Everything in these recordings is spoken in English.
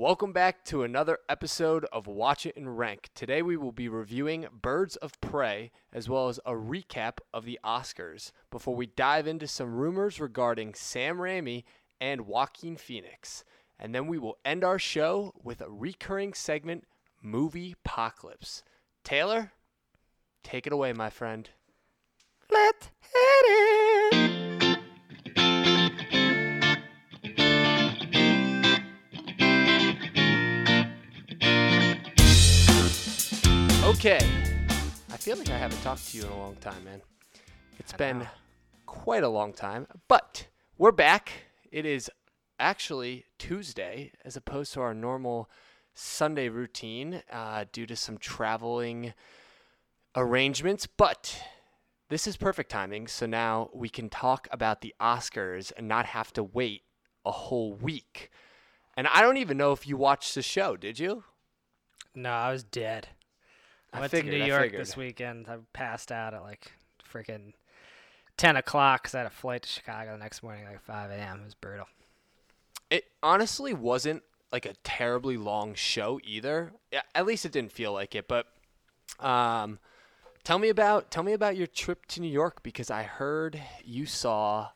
Welcome back to another episode of Watch It and Rank. Today we will be reviewing Birds of Prey as well as a recap of the Oscars before we dive into some rumors regarding Sam Raimi and Joaquin Phoenix. And then we will end our show with a recurring segment, Moviepocalypse. Taylor, take it away, my friend. Let's hit it. Okay. I feel like I haven't talked to you in a long time, man. It's been quite a long time, but we're back. It is actually Tuesday as opposed to our normal Sunday routine uh, due to some traveling arrangements, but this is perfect timing. So now we can talk about the Oscars and not have to wait a whole week. And I don't even know if you watched the show, did you? No, I was dead. I, went figured, to New York this weekend. I passed out at like freaking 10 o'clock because I had a flight to Chicago the next morning, like 5 a.m. It was brutal. It honestly wasn't like a terribly long show either. At least it didn't feel like it. But um, tell me about tell me about your trip to New York because I heard you saw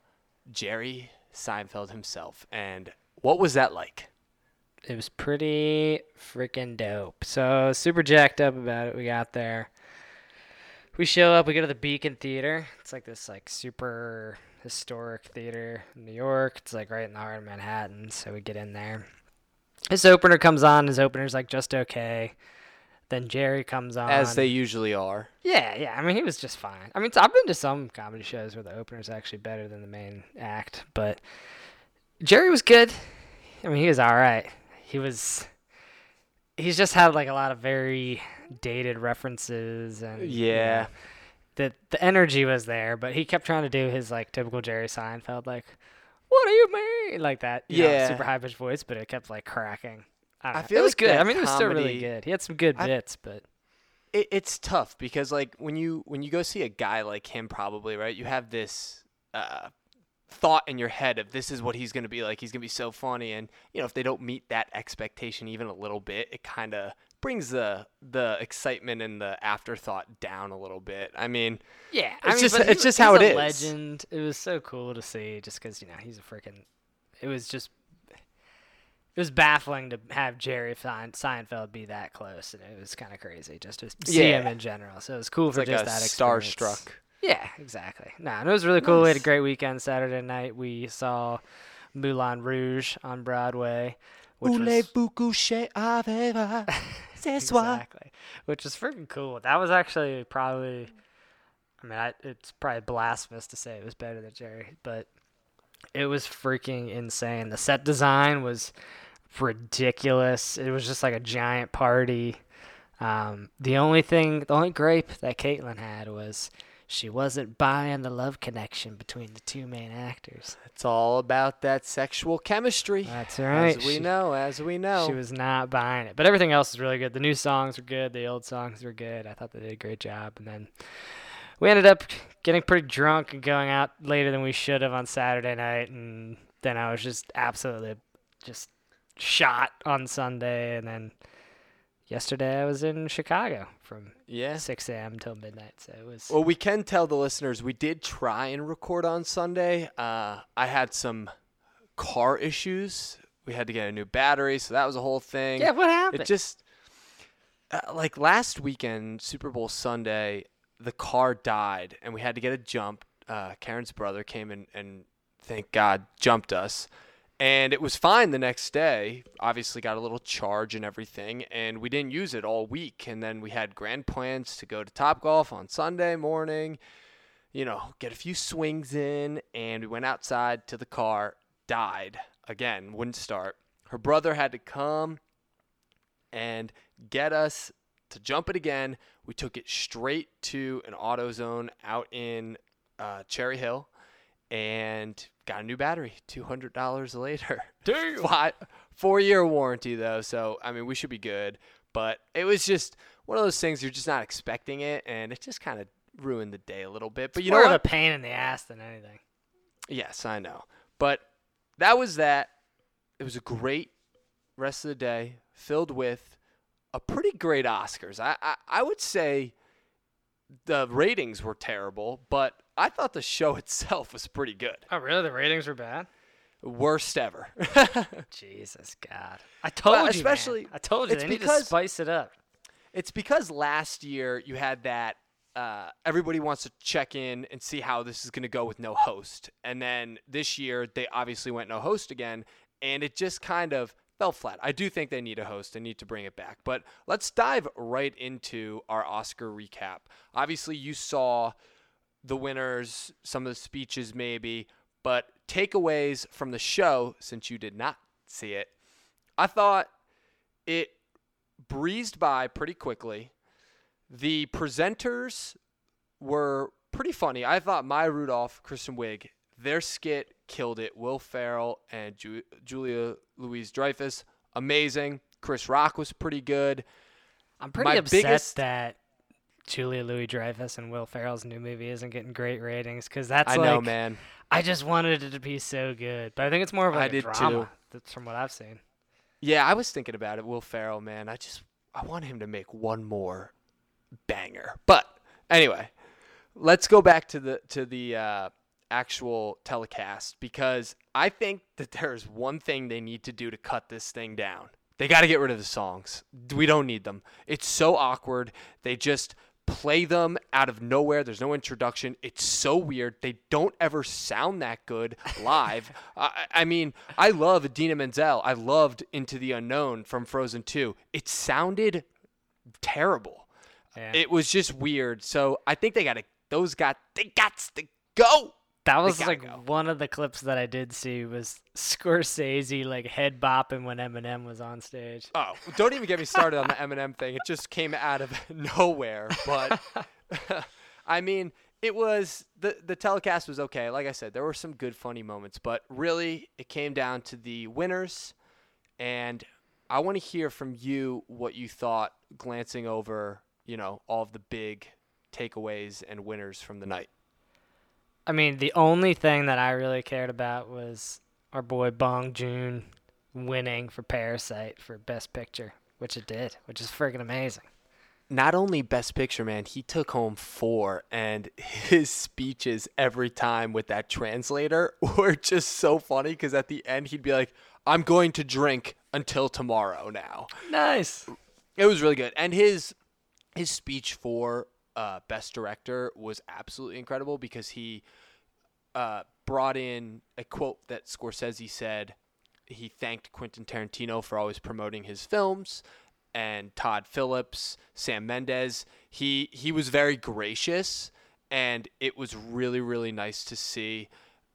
Jerry Seinfeld himself, and what was that like? It was pretty freaking dope. So super jacked up about it. We got there. We show up. We go to the Beacon Theater. It's like this like super historic theater in New York. It's like right in the heart of Manhattan. So we get in there. His opener comes on. His opener's like just okay. Then Jerry comes on. As they usually are. Yeah, yeah. I mean, he was just fine. I mean, I've been to some comedy shows where the opener's actually better than the main act, but Jerry was good. I mean, he was all right. He was. He's just had like a lot of very dated references and you Yeah. know, the the energy was there, but he kept trying to do his like typical Jerry Seinfeld, like, "What do you mean?" like that. You know, Yeah. super high pitched voice, but it kept like cracking. I, I feel it was like good. I mean, it was still really good. He had some good I- bits, but it, it's tough because like when you when you go see a guy like him probably right you have this uh, thought in your head of this is what he's going to be like he's going to be so funny and you know if they don't meet that expectation even a little bit it kind of brings the the excitement and the afterthought down a little bit i mean Yeah, It's I mean, just- it's just how it a is. Legend. It was so cool to see, just because you know he's a freaking. It was just. It was baffling to have Jerry Seinfeld be that close, and it was kind of crazy just to see him in general. So it was cool it's for like just that experience. starstruck Yeah, exactly. Nah, and it was really cool. We had a great weekend Saturday night. We saw Moulin Rouge on Broadway, which was Voulez-vous coucher avec moi ce soir? exactly, which was freaking cool. That was actually probably, I mean, I, it's probably blasphemous to say it was better than Jerry, but it was freaking insane. The set design was ridiculous. It was just like a giant party. Um, the only thing, the only gripe that Caitlin had was she wasn't buying the love connection between the two main actors. it's all about that sexual chemistry That's right. as we She- know as we know She was not buying it. But everything else is really good. The new songs were good. The old songs were good. I thought they did a great job. And then we ended up getting pretty drunk and going out later than we should have on Saturday night. And then I was just absolutely just shot on Sunday. And then yesterday I was in Chicago from yeah 6 a.m. till midnight. So it was. Well, we can tell the listeners we did try and record on Sunday. Uh, I had some car issues. We had to get a new battery, so that was a whole thing. yeah, what happened? it just uh, like last weekend, Super Bowl Sunday, the car died, and we had to get a jump. Uh, Karen's brother came in and thank God jumped us. And it was fine the next day. Obviously, got a little charge and everything, and we didn't use it all week. And then we had grand plans to go to Top Golf on Sunday morning, you know, get a few swings in. And we went outside to the car, died again, wouldn't start. Her brother had to come and get us to jump it again. We took it straight to an AutoZone out in uh, Cherry Hill and got a new battery. Two hundred dollars later. Five, four year warranty though, so I mean we should be good. But it was just one of those things you're just not expecting it, and it just kind of ruined the day a little bit. But you More know of what? a pain in the ass than anything. Yes, I know. But that was that. It was a great rest of the day filled with a pretty great Oscars. I, I, I would say the ratings were terrible, but I thought the show itself was pretty good. Oh, really? The ratings were bad. Worst ever. Jesus God! I told Well, you, especially- man. I told you it's they need to because- spice it up. It's because last year you had that uh, everybody wants to check in and see how this is going to go with no host. And then this year they obviously went no host again, and it just kind of fell flat. I do think they need a host and need to bring it back. But let's dive right into our Oscar recap. Obviously, you saw the winners, some of the speeches maybe, but takeaways from the show since you did not see it. I thought it breezed by pretty quickly. The presenters were pretty funny. I thought Maya Rudolph, Kristen Wiig, their skit killed it. Will Ferrell and Ju- Julia Louise Dreyfus, amazing. Chris Rock was pretty good. I'm pretty My upset biggest- that Julia Louis Dreyfus and Will Ferrell's new movie isn't getting great ratings because that's I like know, man. I just wanted it to be so good, but I think it's more of I like a did drama. too. That's from what I've seen. Yeah, I was thinking about it. Will Ferrell, man. I just I want him to make one more banger. But anyway, let's go back to the to the uh, actual telecast because I think that there's one thing they need to do to cut this thing down. They got to get rid of the songs. We don't need them. It's so awkward. They just play them out of nowhere. There's no introduction. It's so weird. They don't ever sound that good live. I, I mean, I love Idina Menzel. I loved Into the Unknown from Frozen 2. It sounded terrible. Yeah. It was just weird. So I think they got to, those got, they got to go. That was like go. one of the clips that I did see was Scorsese like head bopping when Eminem was on stage. Oh, don't even get me started on the Eminem thing. It just came out of nowhere. But I mean, it was the the telecast was okay. Like I said, there were some good funny moments, but really it came down to the winners and I want to hear from you what you thought glancing over, you know, all of the big takeaways and winners from the night. I mean, the only thing that I really cared about was our boy Bong Joon winning for Parasite for Best Picture, which it did, which is friggin' amazing. not only best picture man he took home four and his speeches every time with that translator were just so funny because at the end he'd be like i'm going to drink until tomorrow now Nice. it was really good and his his speech for uh, best director was absolutely incredible because he uh, brought in a quote that scorsese said he thanked quentin tarantino for always promoting his films and Todd Phillips, Sam Mendes. He he was very gracious and it was really really nice to see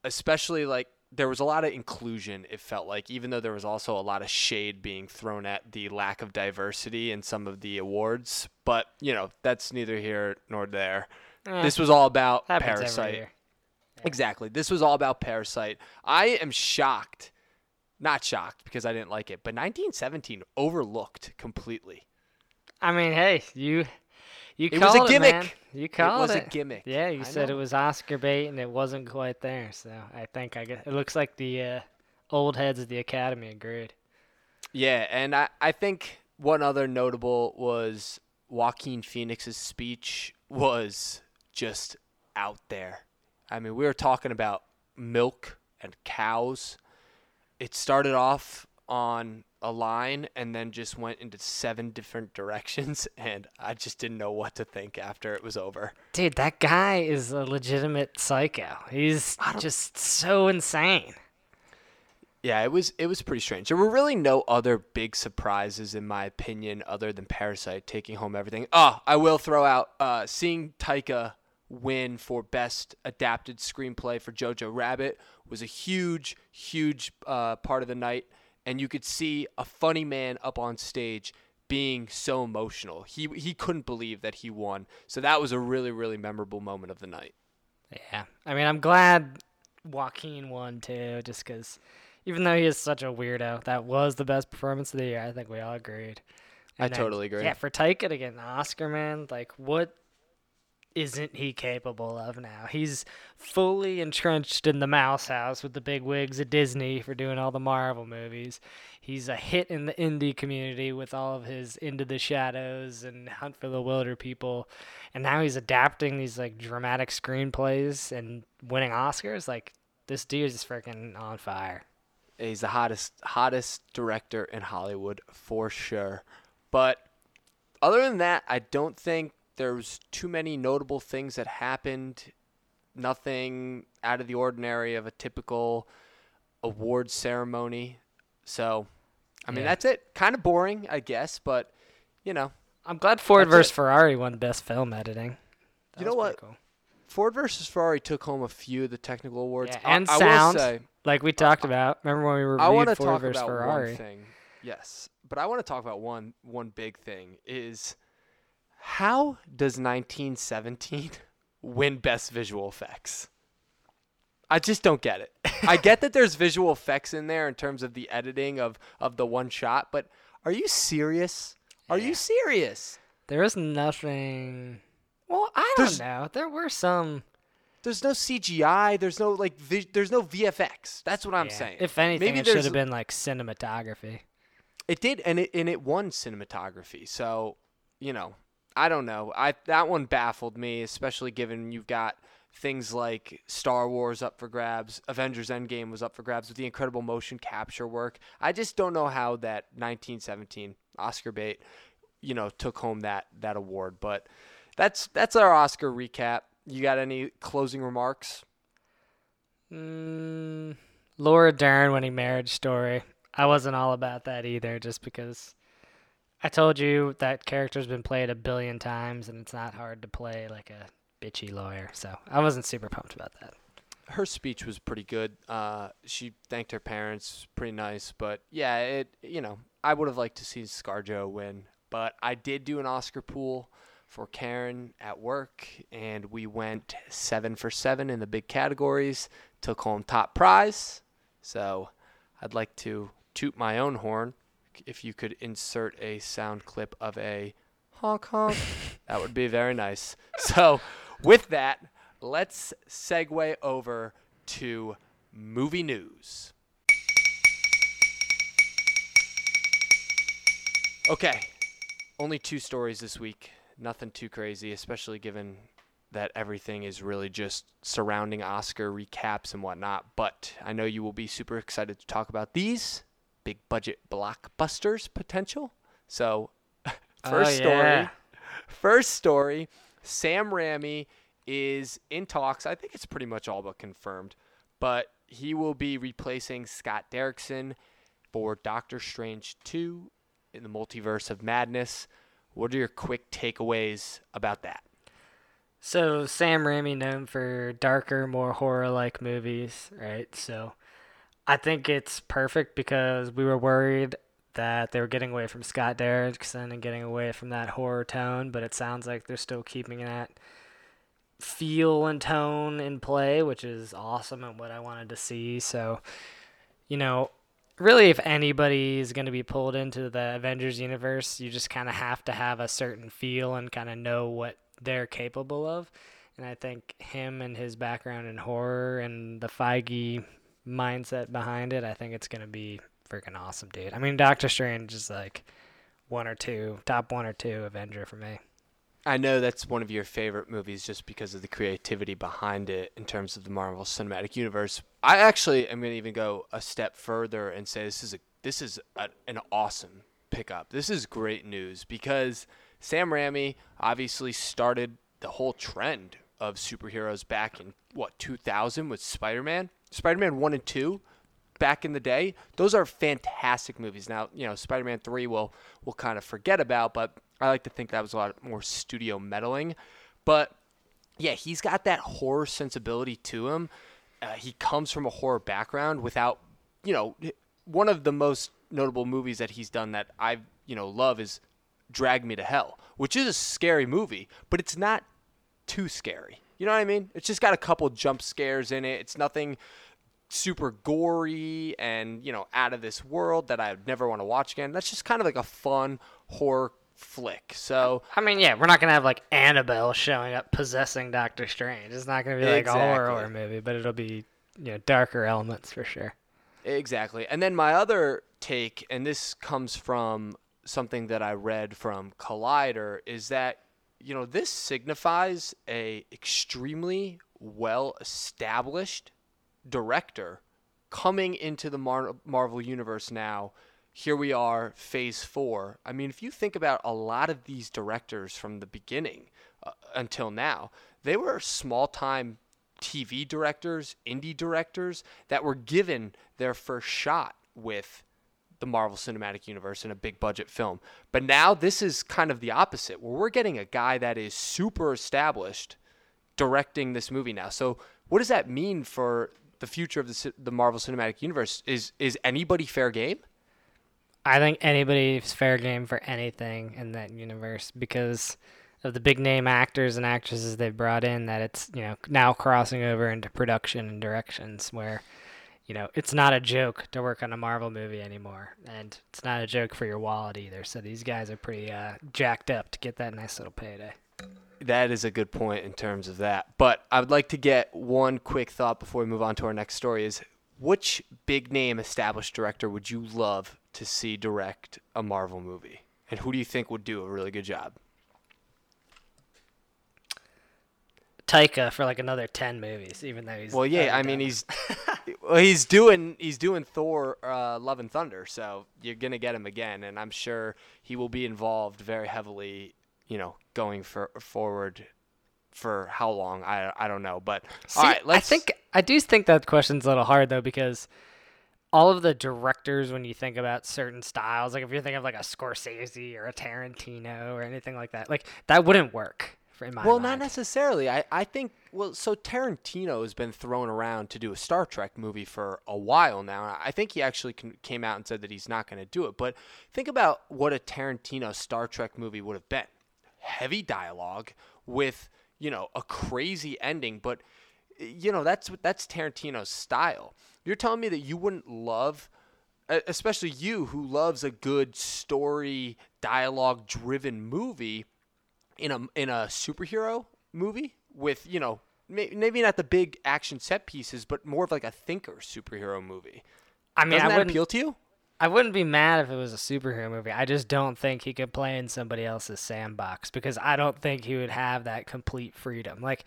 especially like there was a lot of inclusion it felt like even though there was also a lot of shade being thrown at the lack of diversity in some of the awards but you know that's neither here nor there Eh, this was all about parasite year. Exactly. This was all about Parasite. I am shocked, not shocked because I didn't like it, but 1917 overlooked completely. I mean, hey, you you It was a it, gimmick. You called was it. was a gimmick. Yeah, you I said know. it was Oscar bait, and it wasn't quite there. So I think I guess it looks like the uh, old heads of the Academy agreed. Yeah, and I, I think one other notable was Joaquin Phoenix's speech was just out there. I mean, we were talking about milk and cows. It started off on a line and then just went into seven different directions and I just didn't know what to think after it was over. Dude, that guy is a legitimate psycho. He's just so insane. Yeah, it was it was pretty strange. There were really no other big surprises in my opinion other than Parasite taking home everything. Oh, I will throw out uh, seeing Taika win for best adapted screenplay for Jojo Rabbit was a huge huge uh, part of the night and you could see a funny man up on stage being so emotional. He he couldn't believe that he won. So that was a really really memorable moment of the night. Yeah, I mean, I'm glad Joaquin won too, just because even though he is such a weirdo, that was the best performance of the year. I think we all agreed. I then- totally agree. Yeah, for Taika to get an Oscar, man, like what isn't he capable of now? He's fully entrenched in the mouse house with the big wigs at Disney for doing all the Marvel movies. He's a hit in the indie community with all of his Into the Shadows and Hunt for the Wilderpeople. And now he's adapting these like dramatic screenplays and winning Oscars. Like this dude is freaking on fire. He's the hottest hottest director in Hollywood for sure. But other than that, I don't think there's too many notable things that happened. Nothing out of the ordinary of a typical award ceremony. So, I mean, Yeah. that's it. Kind of boring, I guess, but you know, I'm glad Ford versus it. Ferrari won Best Film Editing. That You know what? Cool. Ford versus Ferrari took home a few of the technical awards. Yeah, and I, sound. will say, Like we talked about. Remember when we reviewed I want to Ford talk vs about Ferrari? one thing. Yes, but I want to talk about one one big thing is how does 1917 win best visual effects? I just don't get it. I get that there's visual effects in there in terms of the editing of of the one shot, but are you serious? Are Yeah. you serious? There is nothing. Well, I There's- don't know. There were some. There's no CGI. There's no like. Vi- there's no VFX. That's what I'm yeah, saying. If anything, Maybe it should have been like cinematography. It did, and it and it won cinematography. So, you know, I don't know. I that one baffled me, especially given you've got things like Star Wars up for grabs, Avengers Endgame was up for grabs with the incredible motion capture work. I just don't know how that 1917 Oscar bait, you know, took home that that award. But that's that's our Oscar recap. You got any closing remarks? Mm, Laura Dern winning Marriage Story. I wasn't all about that either, just because I told you that character's been played a billion times, and it's not hard to play like a bitchy lawyer. So I wasn't super pumped about that. her speech was pretty good. Uh, she thanked her parents, pretty nice. But yeah, it you know I would have liked to see ScarJo win, but I did do an Oscar pool for Karen at work, and we went seven for seven in the big categories. Took home top prize. So I'd like to toot my own horn. If you could insert a sound clip of a honk honk, that would be very nice. So with that, let's segue over to movie news. Okay, only two stories this week. Nothing too crazy, especially given that everything is really just surrounding Oscar recaps and whatnot. But I know you will be super excited to talk about these big budget blockbusters potential. So, oh, first Oh, story. First story Sam Raimi is in talks. I think it's pretty much all but confirmed. But he will be replacing Scott Derrickson for Doctor Strange 2 in the Multiverse of Madness. What are your quick takeaways about that? So Sam Raimi known for darker, more horror-like movies, right? So I think it's perfect because we were worried that they were getting away from Scott Derrickson and getting away from that horror tone, but it sounds like they're still keeping that feel and tone in play, which is awesome and what I wanted to see. So, you know, really if anybody is going to be pulled into the Avengers universe, you just kind of have to have a certain feel and kind of know what they're capable of. And I think him and his background in horror and the Feige mindset behind it, I think it's to be freaking awesome, dude. I mean, Doctor Strange is like one or two, top one or two Avenger for me. I know that's one of your favorite movies just because of the creativity behind it in terms of the Marvel Cinematic Universe. I actually am going to even go a step further and say this is a this is a, an awesome pickup. This is great news because Sam Raimi obviously started the whole trend of superheroes back in what 2000 with Spider-Man. Spider-Man 1 and 2 back in the day. Those are fantastic movies. Now, you know, Spider-Man 3 will will kind of forget about, but I like to think that was a lot more studio meddling. But yeah, he's got that horror sensibility to him. Uh, he comes from a horror background without, you know, one of the most notable movies that he's done that I, you know, love is Drag Me to Hell, which is a scary movie, but it's not too scary. You know what I mean? It's just got a couple jump scares in it. It's nothing super gory and you know out of this world that I would never want to watch again. That's just kind of like a fun horror flick. So I mean, yeah, we're not gonna have like Annabelle showing up possessing Doctor Strange. It's not gonna be like a horror Exactly. horror movie, but it'll be you know darker elements for sure. Exactly. And then my other take, and this comes from something that I read from Collider, is that you know this signifies a extremely well established director coming into the Mar- Marvel universe now. Here we are, phase four. I mean, if you think about a lot of these directors from the beginning uh, until now, they were small time TV directors, indie directors that were given their first shot with the Marvel Cinematic Universe in a big budget film. But now this is kind of the opposite, where we're getting a guy that is super established directing this movie now. So, what does that mean for the future of the the Marvel Cinematic Universe? Is is anybody fair game? I think anybody's fair game for anything in that universe because of the big name actors and actresses they've brought in that it's you know now crossing over into production and directions where you know it's not a joke to work on a Marvel movie anymore and it's not a joke for your wallet either so these guys are pretty uh, jacked up to get that nice little payday That is a good point in terms of that. But I would like to get one quick thought before we move on to our next story is which big name established director would you love to see direct a Marvel movie? And who do you think would do a really good job? Taika for like another 10 movies even though he's Well, yeah, I mean he's well, he's doing he's doing Thor uh, Love and Thunder, so you're to get him again and I'm sure he will be involved very heavily, you know, going for forward for how long? I I don't know, but See, all right, let's I think I do think that question's a little hard though because all of the directors, when you think about certain styles, like if you're thinking of like a Scorsese or a Tarantino or anything like that, like that wouldn't work for in my Well, mind. not necessarily. I, I think well, so Tarantino has been thrown around to do a Star Trek movie for a while now. I think he actually came out and said that he's not going to do it. But think about what a Tarantino Star Trek movie would have been: heavy dialogue with you know a crazy ending, but you know that's that's Tarantino's style. You're telling me that you wouldn't love especially you who loves a good story dialogue driven movie in a in a superhero movie with you know maybe not the big action set pieces but more of like a thinker superhero movie. I mean, doesn't I that appeal to you I wouldn't be mad if it was a superhero movie. I just don't think he could play in somebody else's sandbox because I don't think he would have that complete freedom. Like,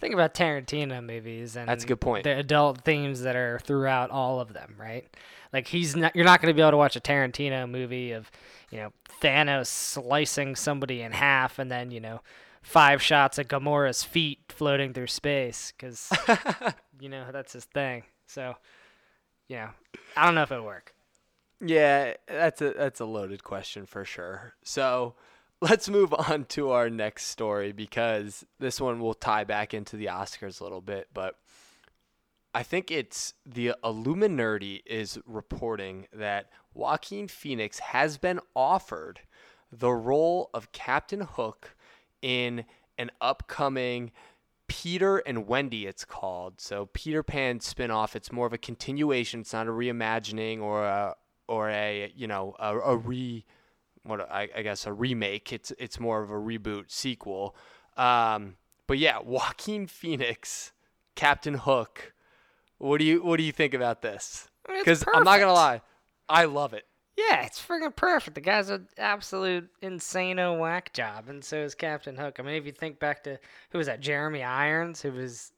think about Tarantino movies and That's a good point. The adult themes that are throughout all of them, right? Like, he's not. You're not going to be able to watch a Tarantino movie of, you know, Thanos slicing somebody in half and then you know, five shots of Gamora's feet floating through space because, you know, that's his thing. So, you know, I don't know if it'll work. Yeah that's a that's a loaded question for sure so let's move on to our next story because this one will tie back into the oscars a little bit but I think it's the Illuminerdi is reporting that Joaquin Phoenix has been offered the role of Captain Hook in an upcoming Peter and Wendy it's called. So Peter Pan spin-off, it's more of a continuation, it's not a reimagining or a or a, you know, a, a re what I, I guess a remake. It's it's more of a reboot sequel. Um, but yeah, Joaquin Phoenix, Captain Hook. What do you what do you think about this? I mean, it's Because I'm not gonna lie, I love it. Yeah, it's freaking perfect. The guy's an absolute insano whack job, and so is Captain Hook. I mean, if you think back to who was that, Jeremy Irons, who was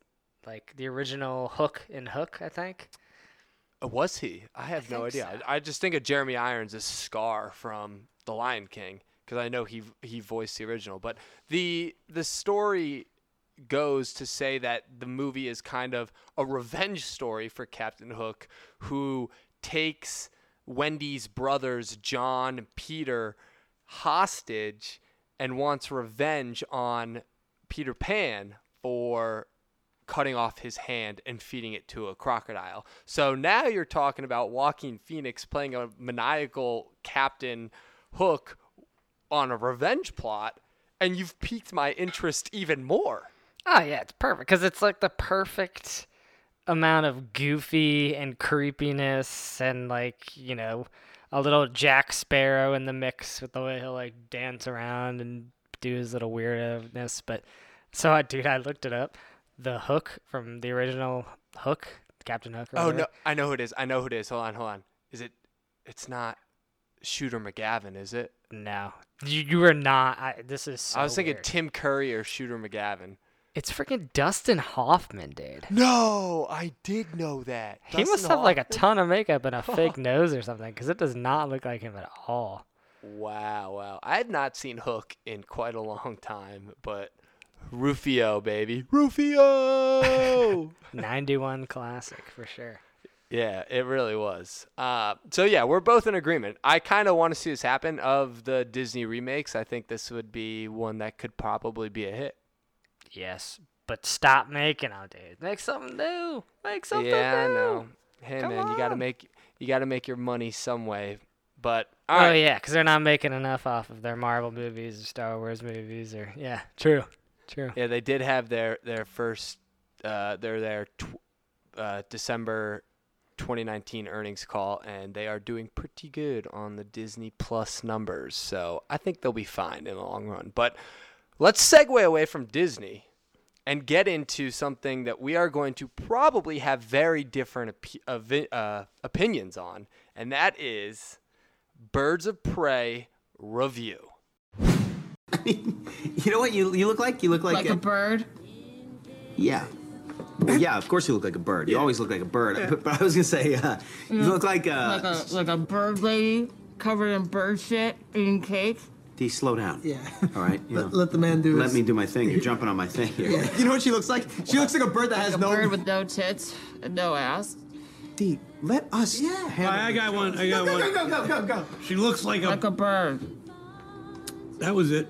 like the original Hook in Hook, I think. Uh, Was he? I have no idea. so. I, I just think of Jeremy Irons as Scar from The Lion King because I know he he voiced the original. But the the story goes to say that the movie is kind of a revenge story for Captain Hook, who takes Wendy's brothers John and Peter hostage and wants revenge on Peter Pan for cutting off his hand and feeding it to a crocodile. So now you're talking about Joaquin Phoenix playing a maniacal Captain Hook on a revenge plot, and you've piqued my interest even more. Oh yeah, it's perfect because it's like the perfect amount of goofy and creepiness and like you know a little Jack Sparrow in the mix with the way he'll like dance around and do his little weirdness. But so, dude, I looked it up. The Hook from the original Hook, Captain Hook. Or Oh no, I know who it is. I know who it is. Hold on, hold on. Is it? It's not Shooter McGavin, is it? no, you you are not. I, this is. So I was thinking weird. Tim Curry or Shooter McGavin. it's freaking Dustin Hoffman, dude. No, I did know that. He must have like a ton of makeup and a fake nose or something, because it does not look like him at all. Wow, wow. I had not seen Hook in quite a long time, but Rufio, baby. Rufio! 91 classic for sure. yeah, it really was. Uh, so, yeah, we're both in agreement. I kind of want to see this happen. Of the Disney remakes, I think this would be one that could probably be a hit. Yes, but stop making them, dude. Make something new. Make something new. yeah, I know. Hey, Come man, you got to make you got to make your money some way. But Oh right. yeah, because they're not making enough off of their Marvel movies or Star Wars movies or yeah, true, true. Yeah, they did have their their first uh, their their tw- uh, December 2019 earnings call, and they are doing pretty good on the Disney Plus numbers. So I think they'll be fine in the long run. But let's segue away from Disney and get into something that we are going to probably have very different ovi- uh, opinions on, and that is Birds of Prey review. You know what you you look like? You look like, Like a bird? yeah. Yeah, of course you look like a bird. You always look like a bird. But, but I was gonna say, uh, you look like uh, Like a like a bird lady covered in bird shit eating cake? D, slow down. Yeah. All right. You Let, know, let the man do let his- me do my thing. You're jumping on my thing here. You know what she looks like? She looks like a bird that has Like a no. bird with no tits and no ass. D, let us. Yeah. handle I, I got one. I got Go, one. go, go, go, go, go. She looks like a. Like a bird. That was it.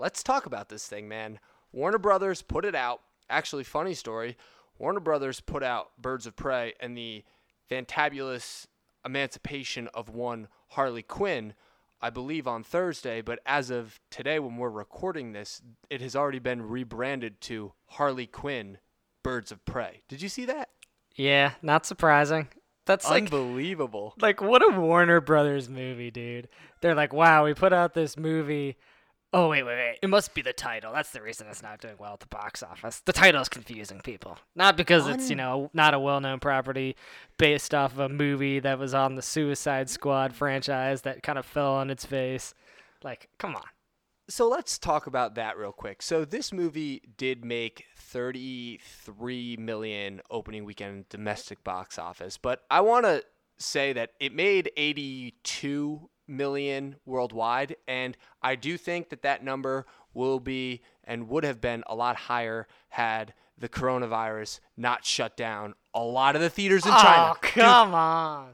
Let's talk about this thing, man. Warner Brothers put it out. Actually, funny story. Warner Brothers put out Birds of Prey and the fantabulous emancipation of one Harley Quinn, I believe on Thursday, but as of today when we're recording this, it has already been rebranded to Harley Quinn Birds of Prey. Did you see that? Yeah, not surprising. That's like Unbelievable. like what a Warner Brothers movie, dude. They're like, wow, we put out this movie. Oh wait, wait, wait! It must be the title. That's the reason it's not doing well at the box office. The title is confusing people, not because it's you know not a well-known property based off of a movie that was on the Suicide Squad franchise that kind of fell on its face. Like, come on. so let's talk about that real quick. So this movie did make 33 million opening weekend domestic box office, but I want to say that it made 82 million worldwide and I do think that that number will be and would have been a lot higher had the coronavirus not shut down a lot of the theaters in oh, China. Oh, come on.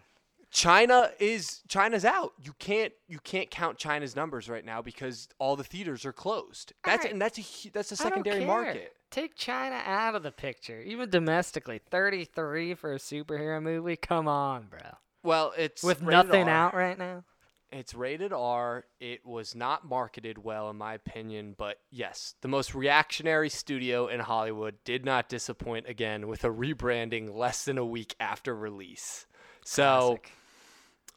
China is China's out. You can't you can't count China's numbers right now because all the theaters are closed. That's Alright. and that's a that's a secondary market. Take China out of the picture, even domestically. Thirty-three for a superhero movie. Come on, bro. Well, it's With nothing R. out right now. It's rated R. It was not marketed well in my opinion, but yes, the most reactionary studio in Hollywood did not disappoint again with a rebranding less than a week after release. So, Classic.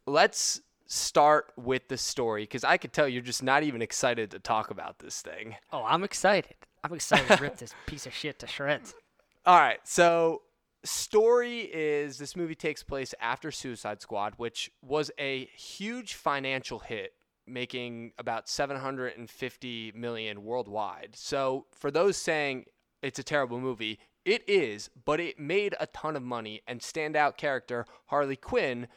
let's start with the story because I could tell you're just not even excited to talk about this thing. Oh, I'm excited. I'm excited to rip this piece of shit to shreds. All right. So, story is this movie takes place after Suicide Squad, which was a huge financial hit, making about 750 million worldwide. So, for those saying it's a terrible movie, it is, but it made a ton of money and standout character Harley Quinn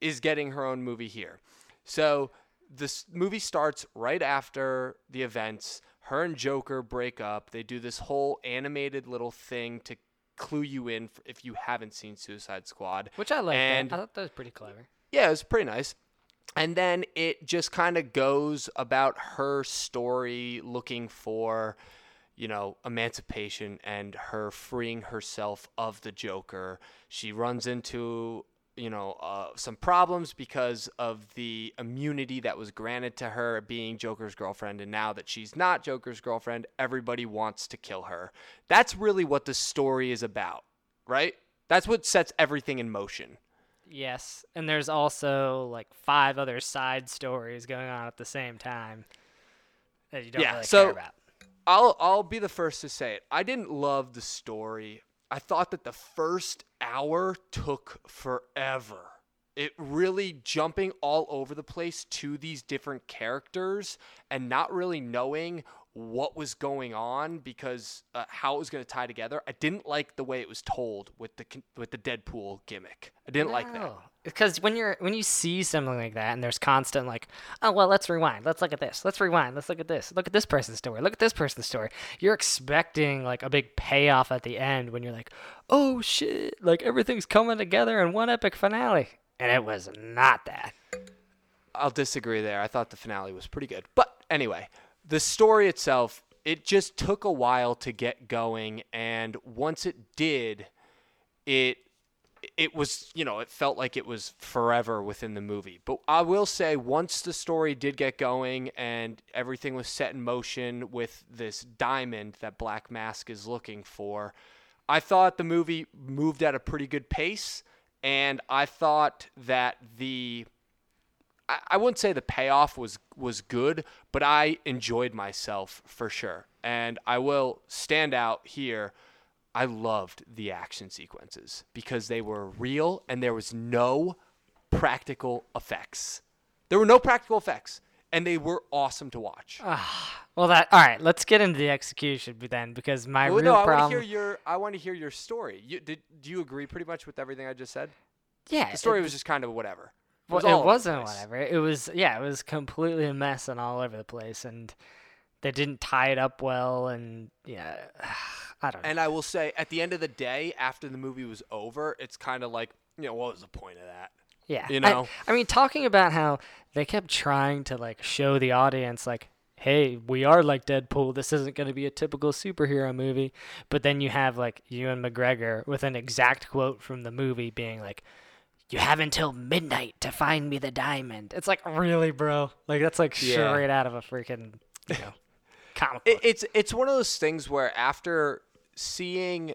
is getting her own movie here. So, this movie starts right after the events. Her and Joker break up. They do this whole animated little thing to clue you in if you haven't seen Suicide Squad. Which I like. And I thought that was pretty clever. yeah, it was pretty nice. And then it just kind of goes about her story looking for, you know, emancipation and her freeing herself of the Joker. She runs into, you know, uh, some problems because of the immunity that was granted to her being Joker's girlfriend. And now that she's not Joker's girlfriend, everybody wants to kill her. That's really what the story is about, right? That's what sets everything in motion. Yes, and there's also like five other side stories going on at the same time that you don't Yeah, really so- care about. I'll I'll be the first to say it. I didn't love the story. I thought that the first hour took forever. It really jumping all over the place to these different characters and not really knowing what was going on because uh, how it was going to tie together. I didn't like the way it was told with the with the Deadpool gimmick. I didn't like that. Because when you're when you see something like that and there's constant like, oh well, let's rewind. Let's look at this. Let's rewind. Let's look at this. Look at this person's story. Look at this person's story. You're expecting like a big payoff at the end when you're like, oh shit, like everything's coming together in one epic finale, and it was not that. I'll disagree there. I thought the finale was pretty good. But anyway, the story itself, it just took a while to get going and once it did, it it was, you know, it felt like it was forever within the movie. But I will say once the story did get going and everything was set in motion with this diamond that Black Mask is looking for, I thought the movie moved at a pretty good pace and I thought that the I, I wouldn't say the payoff was was good, but I enjoyed myself for sure. And I will stand out here. I loved the action sequences because they were real and there was no practical effects. There were no practical effects and they were awesome to watch. Ah, well, that all right. Let's get into the execution then, because my oh, well, real no, I Want to hear your I want to hear your story. You did do you agree pretty much with everything I just said? yeah, The story it, was just kind of whatever. well, was all it wasn't whatever. It was yeah, it was completely a mess and all over the place, and they didn't tie it up well, and yeah, I don't know. And I will say, at the end of the day, after the movie was over, it's kind of like, you know, what was the point of that? Yeah. You know? I, mean, talking about how they kept trying to like show the audience like, hey, we are like Deadpool. This isn't going to be a typical superhero movie. But then you have like Ewan McGregor with an exact quote from the movie being like, you have until midnight to find me the diamond. It's like, really, bro? Like, that's like Yeah. straight out of a freaking, you know, comic It, book. it's it's one of those things where after seeing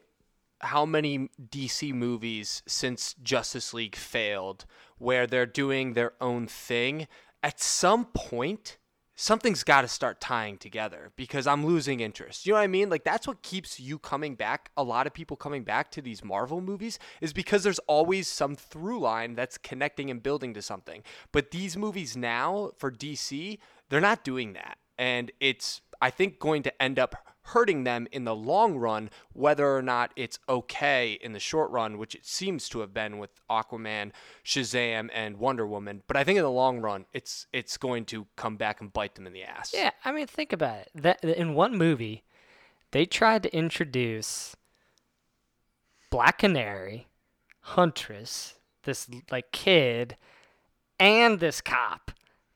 how many DC movies since Justice League failed, where they're doing their own thing, at some point something's got to start tying together because I'm losing interest. You know what I mean? Like that's what keeps you coming back. A lot of people coming back to these Marvel movies is because there's always some through line that's connecting and building to something. But these movies now for DC, they're not doing that. And it's I think going to end up hurting them in the long run, whether or not it's okay in the short run, which it seems to have been with Aquaman, Shazam, and Wonder Woman. But I think in the long run, it's it's going to come back and bite them in the ass. Yeah, I mean, think about it. That in one movie, they tried to introduce Black Canary, Huntress, this like kid, and this cop,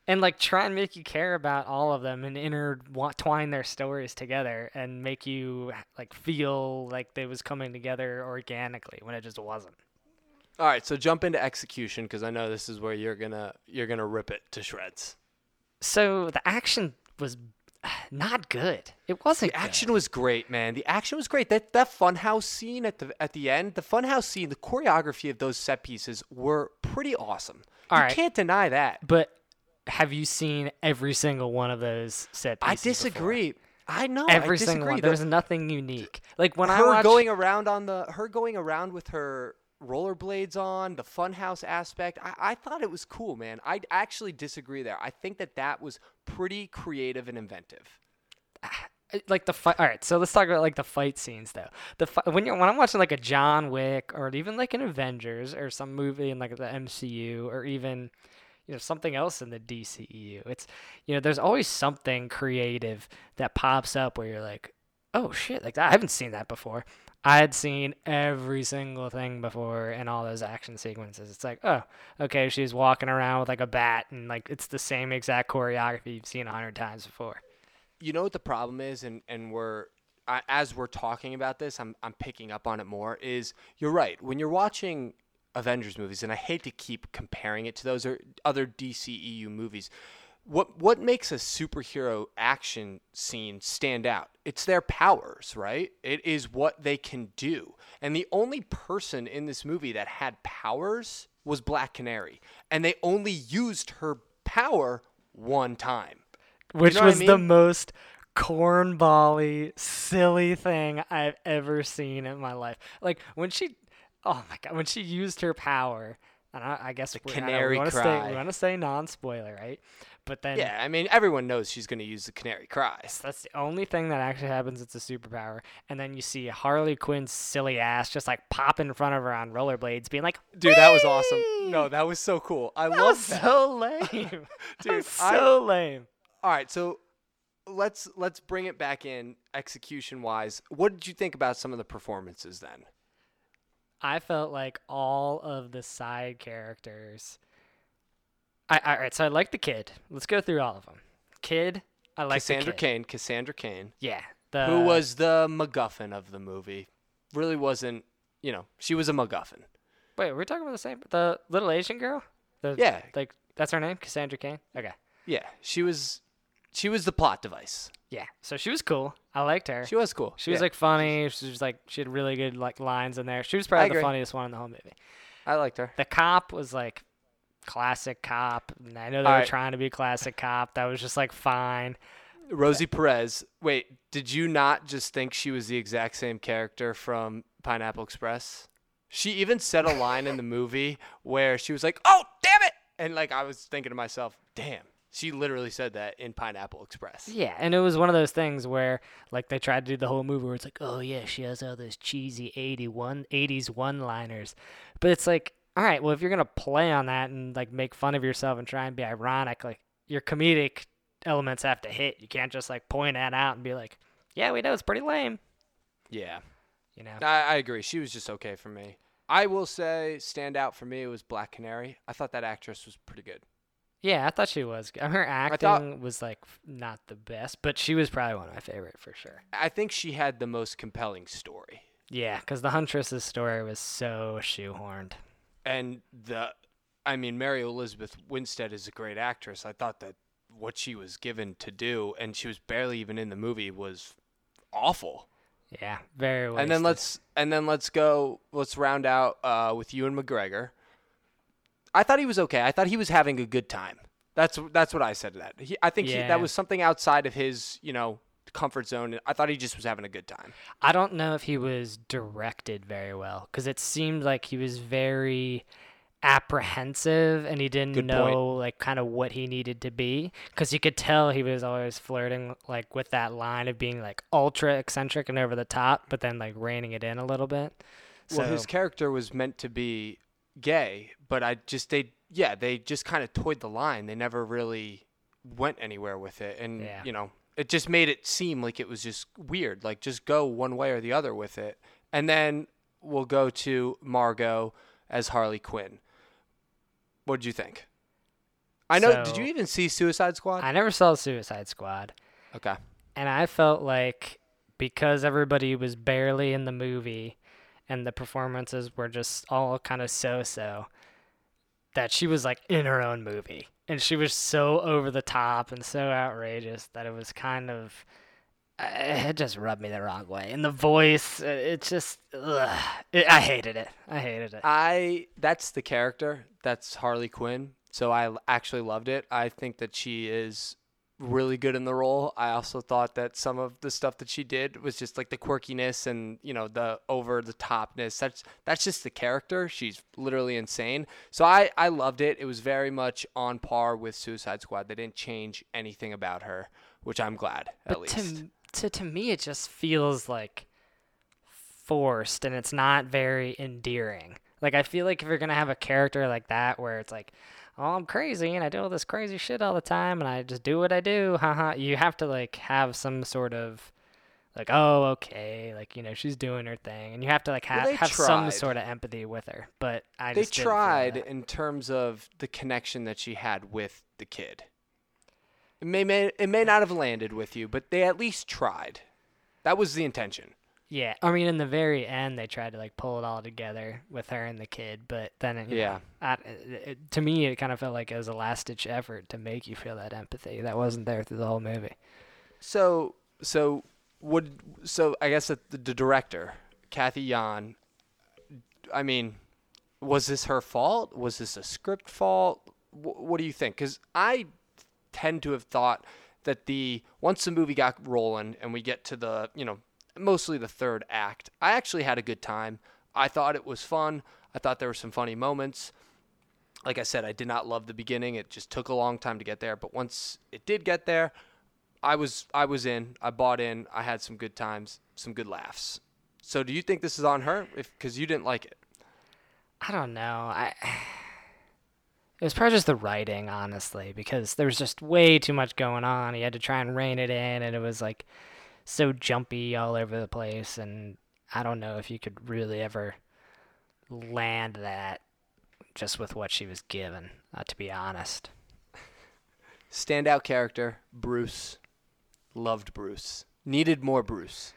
and like try and make you care about all of them and intertwine their stories together and make you like feel like they was coming together organically when it just wasn't. All right, so jump into execution because I know this is where you're gonna you're gonna rip it to shreds. So the action was not good. It wasn't The good. action was great, man. The action was great. That that funhouse scene at the at the end, the funhouse scene, the choreography of those set pieces were pretty awesome. All you right. can't deny that. But have you seen every single one of those set I pieces? before? disagree. I know. Every I disagree. single one. The- There's nothing unique. Like when I her watch, going around on the her going around with her rollerblades on the funhouse aspect I, I thought it was cool man i actually disagree there i think that that was pretty creative and inventive ah, like the fight. All right, so let's talk about like the fight scenes though. The fi- when you're when I'm watching like a John Wick or even like an Avengers or some movie in like the MCU or even you know something else in the DCEU. It's you know there's always something creative that pops up where you're like, oh shit, like. I haven't seen that before. I had seen every single thing before in all those action sequences. It's like, oh, okay, she's walking around with like a bat and like it's the same exact choreography you've seen a hundred times before. you know what the problem is and and we're I, as we're talking about this I'm I'm picking up on it more is you're right when you're watching Avengers movies and I hate to keep comparing it to those or other DCEU movies what what makes a superhero action scene stand out? It's their powers, right? It is what they can do. And the only person in this movie that had powers was Black Canary, and they only used her power one time. which know what I was the most cornbally, silly thing I've ever seen in my life. Like when she, oh my god, when she used her power, and I, I guess we, canary we want to stay, cry. we want to say non-spoiler, right? But then Yeah, I mean everyone knows she's going to use the canary cry. that's the only thing that actually happens. It's a superpower, and then you see Harley Quinn's silly ass just like pop in front of her on rollerblades, being like, Dude, that was awesome. No, that was so cool. I love so lame, Dude, Dude, I- so lame. All right, so let's let's bring it back in execution wise. What did you think about some of the performances then? I felt like all of the side characters. I all right, so I like the kid. Let's go through all of them. Kid, I like Cassandra the kid. Cain, Cassandra Cain, Yeah, the who was the MacGuffin of the movie, really wasn't. You know, she was a MacGuffin. wait? We're talking about the same the little Asian girl. The, Yeah. like that's her name, Cassandra Cain. Okay, Yeah, she was. She was the plot device. yeah. So she was cool. I liked her. She was cool. She was Yeah, like funny. She was like she had really good like lines in there. She was probably the agree. funniest one in the whole movie. I liked her. The cop was like classic cop. and I know they were trying to be classic cop. That was just like fine. Rosie Perez. Wait, did you not just think she was the exact same character from Pineapple Express? She even said a line in the movie where she was like, "Oh, damn it!" And like I was thinking to myself, "Damn." She literally said that in Pineapple Express. Yeah, and it was one of those things where like they tried to do the whole movie where it's like, oh yeah, she has all those cheesy 81 80s one-liners. But it's like, all right, well if you're going to play on that and like make fun of yourself and try and be ironic, like your comedic elements have to hit. You can't just like point that out and be like, yeah, we know it's pretty lame, Yeah. you know. I, I agree. She was just okay for me. I will say, stand out for me was Black Canary. I thought that actress was pretty good. Yeah, I thought she was. good. Her acting thought- was like not the best, but she was probably one of my favorite for sure. I think she had the most compelling story. Yeah, because the Huntress's story was so shoehorned. and the I mean Mary Elizabeth Winstead is a great actress. I thought that what she was given to do and she was barely even in the movie was awful. Yeah, very. Wasted. And then let's and then let's go let's round out uh, with Ewan McGregor. I thought he was okay. I thought he was having a good time. That's that's what I said to that. He, I think he, that was something outside of his, you know, comfort zone. I thought he just was having a good time. I don't know if he was directed very well because it seemed like he was very apprehensive and he didn't Good know point. like kind of what he needed to be because you could tell he was always flirting like with that line of being like ultra eccentric and over the top but then like reining it in a little bit so Well, his character was meant to be gay, but I just they yeah they just kind of toyed the line. They never really went anywhere with it, and Yeah. you know it just made it seem like it was just weird. Like just go one way or the other with it, and then we'll go to Margot as Harley Quinn. What did you think? I know. did you even see Suicide Squad? I never saw Suicide Squad okay. and I felt like because everybody was barely in the movie and the performances were just all kind of so-so that she was like in her own movie and she was so over the top and so outrageous that it was kind of uh, it just rubbed me the wrong way and the voice uh, it just ugh, it, I hated it I hated it I that's the character. That's Harley Quinn. So i actually loved it. I think that she is really good in the role. I also thought that some of the stuff that she did was just like the quirkiness and you know the over the topness. That's that's just the character. She's literally insane. So I I loved it. It was very much on par with Suicide Squad. They didn't change anything about her, which I'm glad at but least. to, to to me it just feels like forced and it's not very endearing like i feel like if you're gonna have a character like that where it's like oh i'm crazy and i do all this crazy shit all the time and i just do what i do haha you have to like have some sort of like oh okay like you know she's doing her thing and you have to like Well, ha- they have some sort of empathy with her but i they tried in terms of the connection that she had with the kid. It may, may it may not have landed with you, but they at least tried. That was the intention. Yeah, I mean, in the very end, they tried to like pull it all together with her and the kid, but then it, Yeah. know, I, it, to me, it kind of felt like it was a last ditch effort to make you feel that empathy that wasn't there through the whole movie. So so would so I guess that the, the director Cathy Yan. I mean, was this her fault? Was this a script fault? Wh- what do you think? Because I tend to have thought that the once the movie got rolling and we get to the you know mostly the third act, I actually had a good time. I thought it was fun. I thought there were some funny moments. Like I said, I did not love the beginning. It just took a long time to get there. But once it did get there, I was I was in. I bought in. I had some good times, some good laughs. So do you think this is on her? If because you didn't like it. I don't know. I it was probably just the writing, honestly, because there was just way too much going on. He had to try and rein it in, and it was like so jumpy all over the place. And I don't know if you could really ever land that just with what she was given. Uh, to be honest, Standout character Bruce. Loved Bruce. Needed more Bruce.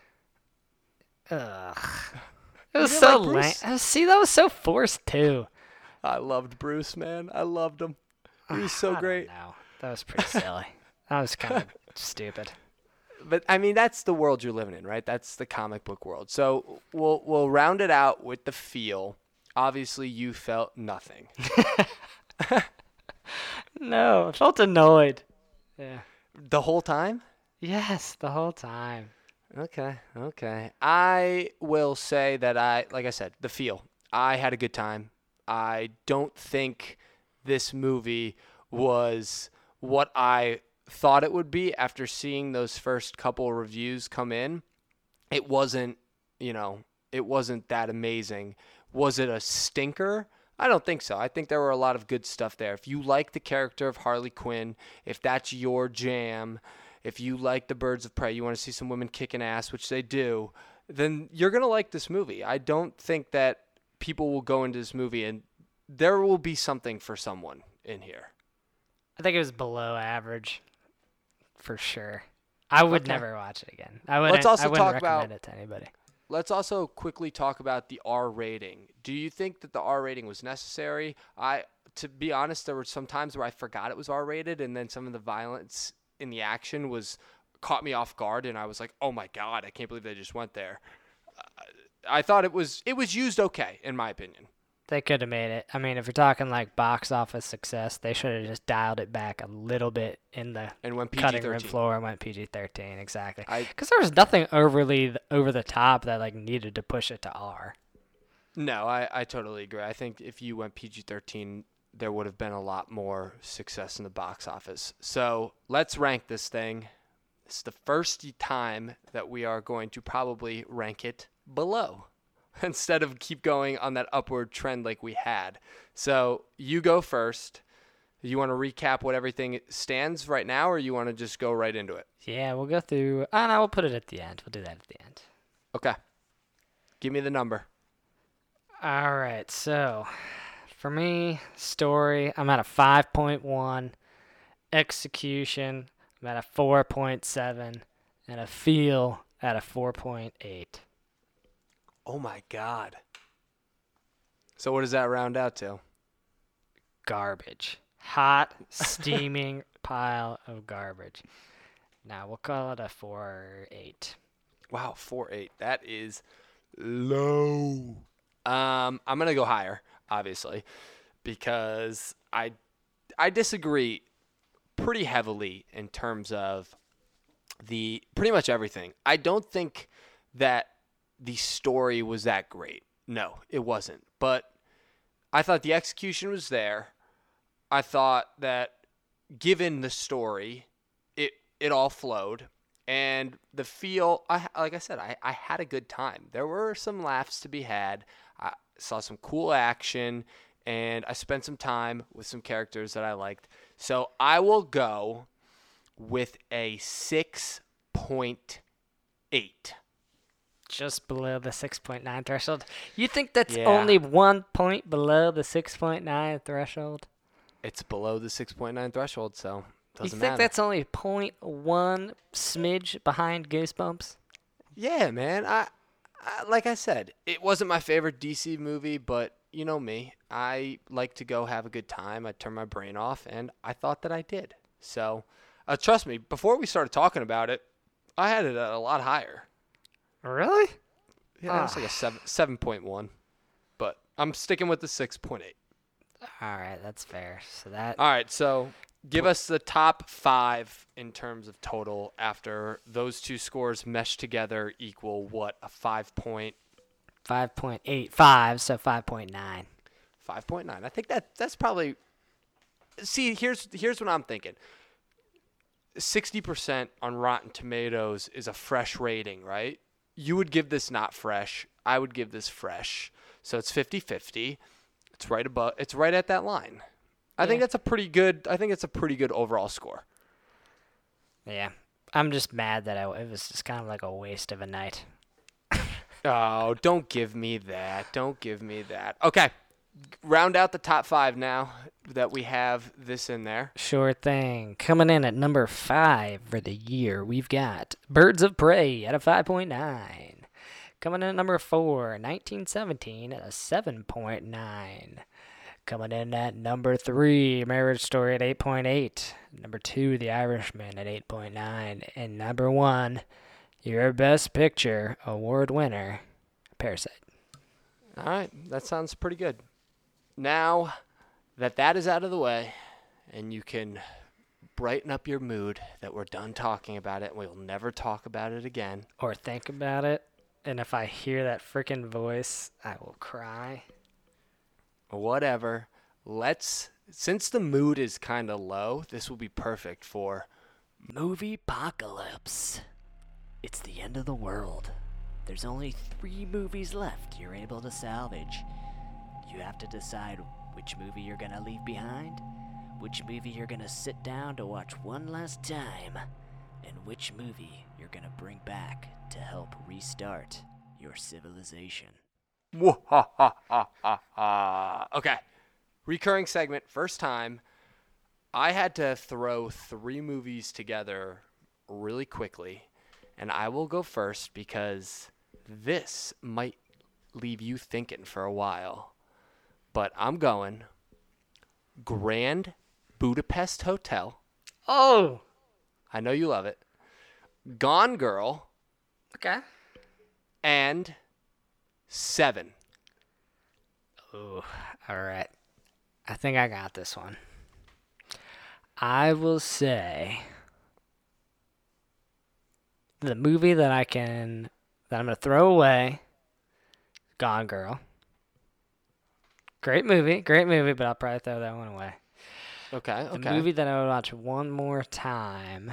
ugh, it was so like lame. See, that was so forced too. I loved Bruce, man. I loved him. He was so I don't great. know. that was pretty silly. that was kind of stupid. But I mean, that's the world you're living in, right? That's the comic book world. So we'll we'll round it out with the feel. Obviously, you felt nothing. No, I felt annoyed. Yeah. The whole time? Yes, the whole time. Okay, okay. I will say that I, like I said, the feel. I had a good time. I don't think this movie was what I thought it would be after seeing those first couple reviews come in. It wasn't, you know, it wasn't that amazing. Was it a stinker? I don't think so. I think there were a lot of good stuff there. If you like the character of Harley Quinn, if that's your jam, if you like the Birds of Prey, you want to see some women kicking ass, which they do, then you're going to like this movie. I don't think that people will go into this movie and there will be something for someone in here. I think it was below average, for sure. I would Okay. never watch it again. I wouldn't. also I wouldn't talk about- it to anybody. Let's also quickly talk about the R rating. Do you think that the R rating was necessary? I to be honest, there were some times where I forgot it was R rated and then some of the violence in the action was caught me off guard and I was like, "Oh my god, I can't believe they just went there." Uh, I thought it was it was used okay in my opinion. They could have made it. I mean, if you're talking like box office success, they should have just dialed it back a little bit in the And went cutting room floor and went PG-13 exactly. Because there was nothing overly over the top that like needed to push it to R. No, I, I totally agree. I think if you went PG 13, there would have been a lot more success in the box office. So let's rank this thing. It's the first time that we are going to probably rank it below instead of keep going on that upward trend like we had. So you go first. You want to recap what everything stands right now, or you want to just go right into it? Yeah, we'll go through. And no, we'll put it at the end. We'll do that at the end. Okay. Give me the number. All right, so for me, story, I'm at a 5.1. Execution, I'm at a 4.7. And a feel at a 4.8. Oh my God. So what does that round out to? Garbage. Hot, steaming pile of garbage. Now we'll call it a 4.8. Wow, four eight. That is low. Um, I'm gonna go higher, obviously, because I I disagree pretty heavily in terms of the pretty much everything. I don't think that the story was that great. No, it wasn't. But I thought the execution was there. I thought that given the story, it it all flowed and the feel I like I said I, I had a good time. There were some laughs to be had. I saw some cool action and I spent some time with some characters that I liked. So I will go with a 6.8. Just below the 6.9 threshold. You think that's Yeah. only one point below the 6.9 threshold? It's below the 6.9 threshold, so doesn't matter. You think matter. that's only 0.1 smidge behind Goosebumps? Yeah, man. I uh, like I said, it wasn't my favorite DC movie, but you know me. I like to go have a good time. I turn my brain off, and I thought that I did. So, uh, trust me, before we started talking about it, I had it at a lot higher. Really? Yeah, ah. it was like a seven seven point one, but I'm sticking with the six point eight. All right, that's fair. So that All right, so give us the top five in terms of total after those two scores mesh together equal what a five point 5.85, so 5.9. five point nine. I think that that's probably. See, here's here's what I'm thinking. Sixty percent on Rotten Tomatoes is a fresh rating, right? You would give this not fresh. I would give this fresh. So it's 50-50. It's right above. It's right at that line. I think that's a pretty good. I think it's a pretty good overall score. Yeah. I'm just mad that I, it was just kind of like a waste of a night. Oh, don't give me that. Don't give me that. Okay. Round out the top five now that we have this in there. Sure thing. Coming in at number five for the year, we've got Birds of Prey at a 5.9. Coming in at number four, 1917 at a 7.9. Coming in at number three, Marriage Story at 8.8. Number two, The Irishman at 8.9. And number one, your Best Picture award winner, Parasite. All right, that sounds pretty good. Now that that is out of the way, and you can brighten up your mood that we're done talking about it, and we'll never talk about it again. Or think about it. And if I hear that freaking voice, I will cry. Whatever. Let's. Since the mood is kind of low, this will be perfect for. Moviepocalypse. It's the end of the world. There's only three movies left you're able to salvage. You have to decide which movie you're gonna leave behind, which movie you're gonna sit down to watch one last time, and which movie you're gonna bring back to help restart your civilization. okay. Recurring segment, first time. I had to throw three movies together really quickly, and I will go first because this might leave you thinking for a while. But I'm going Grand Budapest Hotel. Oh, I know you love it. Gone Girl okay. and Seven. Ooh, all right. I think I got this one. I will say the movie that I can that I'm gonna throw away. Gone Girl. Great movie, great movie, but I'll probably throw that one away. Okay, The okay. movie that I would watch one more time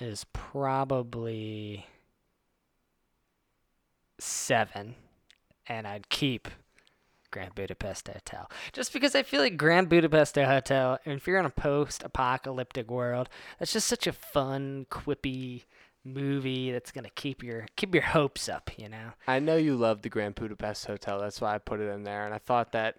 is probably seven, and I'd keep Grand Budapest Hotel just because I feel like Grand Budapest Hotel. If you're in a post-apocalyptic world, that's just such a fun, quippy movie that's gonna keep your keep your hopes up. You know. I know you love the Grand Budapest Hotel. That's why I put it in there. And I thought that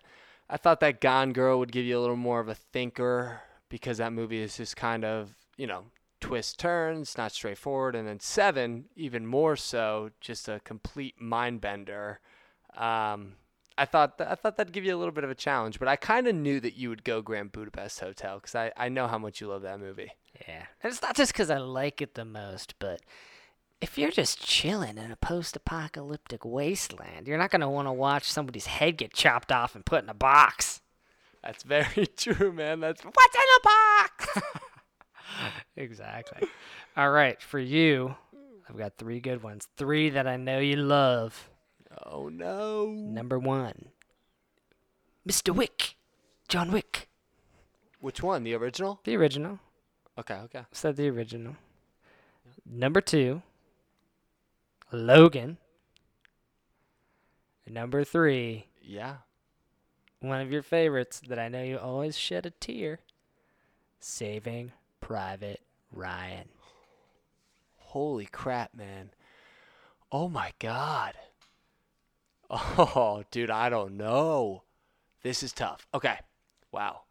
I thought that Gone Girl would give you a little more of a thinker because that movie is just kind of, you know, twist turns, not straightforward. And then Seven, even more so, just a complete mind bender. Um, I thought th- I thought that'd give you a little bit of a challenge, but I kind of knew that you would go Grand Budapest Hotel because I, I know how much you love that movie. Yeah. And it's not just because I like it the most, but if you're just chilling in a post apocalyptic wasteland, you're not going to want to watch somebody's head get chopped off and put in a box. That's very true, man. That's what's in a box. Exactly. All right. For you, I've got three good ones. Three that I know you love. Oh no. Number one, Mr. Wick. John Wick. Which one? The original? The original. Okay, okay. Said the original. Number two, Logan. Number three, Yeah. one of your favorites that I know you always shed a tear. Saving Private Ryan. Holy crap, man. Oh my god. Oh, dude, I don't know. This is tough. Okay. Wow.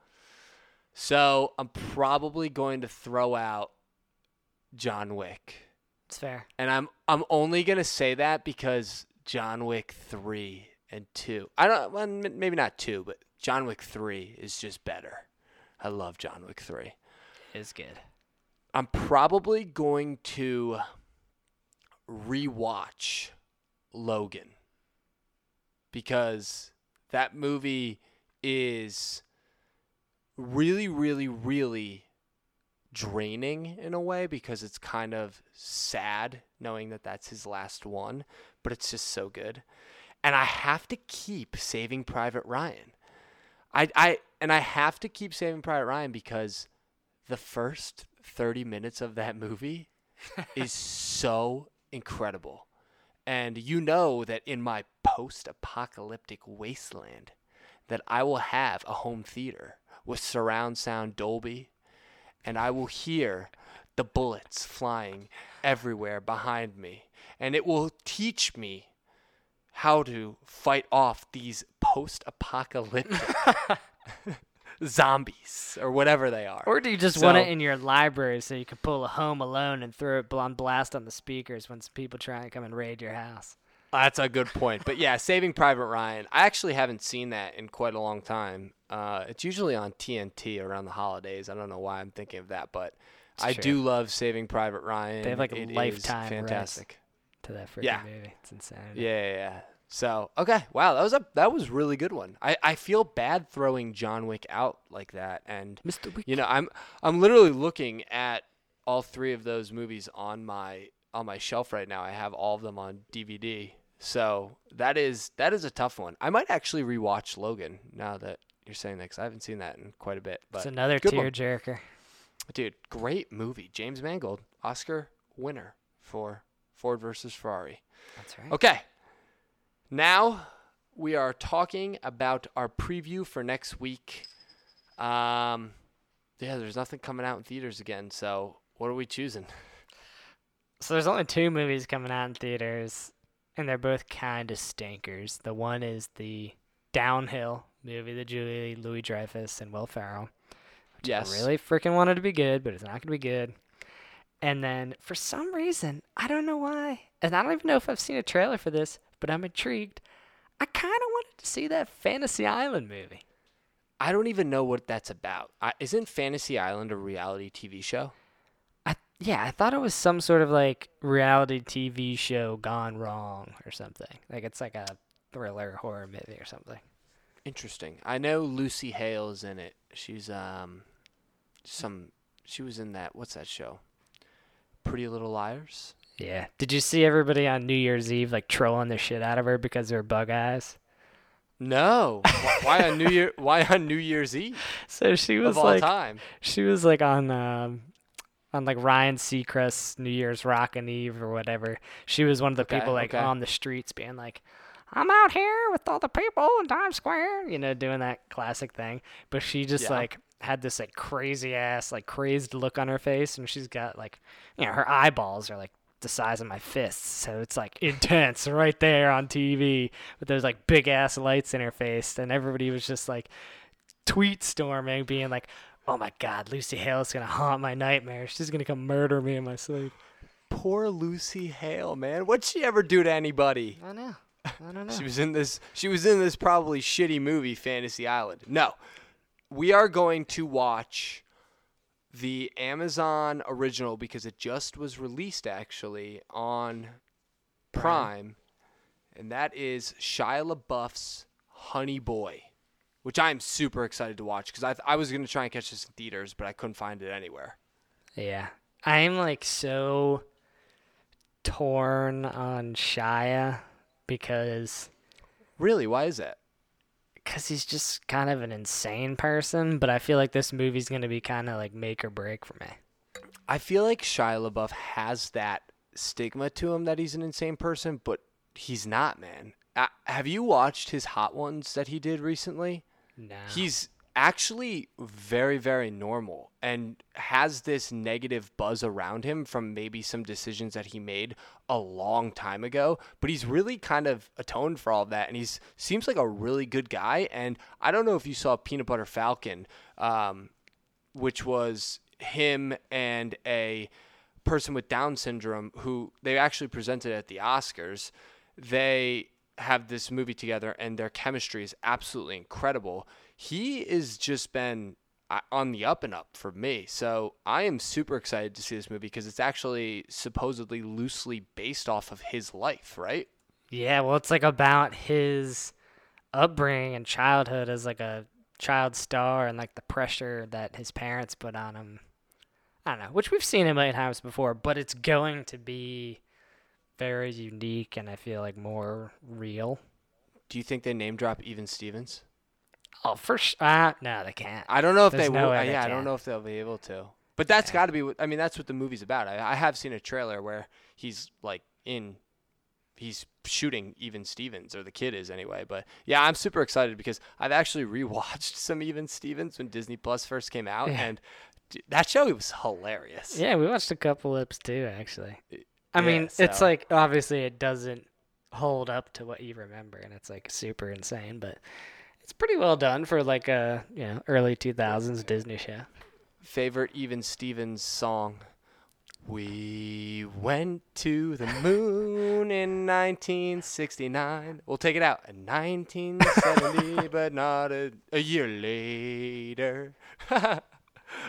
So, I'm probably going to throw out John Wick. It's fair. And I'm I'm only going to say that because John Wick 3 and 2. I don't well, maybe not 2, but John Wick 3 is just better. I love John Wick 3. Is good. I'm probably going to rewatch Logan because that movie is really, really, really draining in a way because it's kind of sad knowing that that's his last one, but it's just so good. And I have to keep Saving Private Ryan. I, I and I have to keep Saving Private Ryan because the first 30 minutes of that movie is so incredible. And you know that in my post-apocalyptic wasteland that I will have a home theater with surround sound Dolby and I will hear the bullets flying everywhere behind me and it will teach me how to fight off these post-apocalyptic zombies or whatever they are. Or do you just want it in your library so you can pull a Home Alone and throw it on blast on the speakers when some people try and come and raid your house? That's a good point. But yeah, Saving Private Ryan. I actually haven't seen that in quite a long time. Uh, it's usually on TNT around the holidays. I don't know why I'm thinking of that, but I true. do love Saving Private Ryan. They have, like, a It lifetime fantastic. To that freaking Yeah. movie. It's insane. Yeah, yeah, yeah. So okay, wow, that was a that was really good one. I, I feel bad throwing John Wick out like that, and Mr. Wick. you know I'm I'm literally looking at all three of those movies on my on my shelf right now. I have all of them on DVD. So that is that is a tough one. I might actually rewatch Logan now that you're saying that because I haven't seen that in quite a bit. But It's another tearjerker. dude, great movie. James Mangold, Oscar winner for Ford versus Ferrari. That's right. Okay. Now we are talking about our preview for next week. Um, yeah, there's nothing coming out in theaters again. So what are we choosing? So there's only two movies coming out in theaters, and they're both kind of stinkers. The one is the Downhill movie, the Julia Louis-Dreyfus and Will Ferrell. Which Yes. I really freaking wanted to be good, but it's not gonna be good. And then for some reason, I don't know why, and I don't even know if I've seen a trailer for this, but I'm intrigued. I kind of wanted to see that Fantasy Island movie. I don't even know what that's about. I, isn't Fantasy Island a reality TV show? Yeah, I thought it was some sort of like reality TV show gone wrong or something. Like it's like a thriller horror movie or something. Interesting. I know Lucy Hale's in it. She's um some she was in that what's that show? Pretty Little Liars? Yeah. Did you see everybody on New Year's Eve like trolling the shit out of her because they're bug eyes? No. Wh- why on New Year why on New Year's Eve So she was of all like time? she was like on um on like Ryan Seacrest's New Year's Rockin' Eve or whatever. She was one of the Okay, people like okay. on the streets being like, I'm out here with all the people in Times Square, you know, doing that classic thing. But she just Yeah. like had this like crazy ass, like crazed look on her face, and she's got like, you know, her eyeballs are like the size of my fists, so it's like intense right there on TV with those like big ass lights in her face, and everybody was just like tweet storming, being like, "Oh my God, Lucy Hale's gonna haunt my nightmares. She's gonna come murder me in my sleep." Poor Lucy Hale, man. What'd she ever do to anybody? I know. I don't know. She was in this she was in this probably shitty movie Fantasy Island. No. We are going to watch the Amazon original because it just was released actually on Prime. And that is Shia LaBeouf's Honey Boy, which I'm super excited to watch because I, th- I was going to try and catch this in theaters, but I couldn't find it anywhere. Yeah. I'm like so torn on Shia because Really? Why is that? cause he's just kind of an insane person, but I feel like this movie's going to be kind of like make or break for me. I feel like Shia LaBeouf has that stigma to him that he's an insane person, but he's not, man. Uh, have you watched his Hot Ones that he did recently? He's actually very, very normal and has this negative buzz around him from maybe some decisions that he made a long time ago. But he's really kind of atoned for all of that, and he seems like a really good guy. And I don't know if you saw Peanut Butter Falcon, um, which was him and a person with Down syndrome who they actually presented at the Oscars. they have this movie together and their chemistry is absolutely incredible. He has just been uh, on the up and up for me. So I am super excited to see this movie because it's actually supposedly loosely based off of his life, right? Yeah, well, it's like about his upbringing and childhood as like a child star and like the pressure that his parents put on him. I don't know, which we've seen a million times before, but it's going to be very unique and I feel like more real. Do you think they name drop Even Stevens? Oh, for sure. Uh, no, they can't. I don't know if There's they no will. uh, yeah, I don't know if they'll be able to. But that's got to be. What, I mean, that's what the movie's about. I, I have seen a trailer where he's like in, he's shooting Even Stevens, or the kid is anyway. But yeah, I'm super excited because I've actually rewatched some Even Stevens when Disney Plus first came out, Yeah. and d- that show was hilarious. Yeah, we watched a couple lips too, actually. I yeah, mean, it's like obviously it doesn't hold up to what you remember, and it's like super insane, but it's pretty well done for like a you know early two thousands Disney show. favorite Even Stevens song. We went to the moon in 1969. We'll take it out. In 1970, but not a, a year later.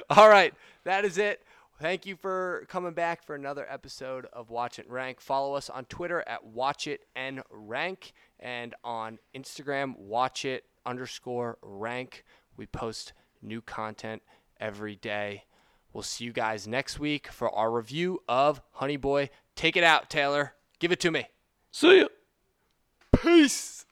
All right, that is it. Thank you for coming back for another episode of Watch It Rank. Follow us on Twitter at Watch It and Rank, and on Instagram Watch It underscore Rank. We post new content every day. We'll see you guys next week for our review of Honey Boy. Take it out, Taylor. Give it to me. See ya. Peace.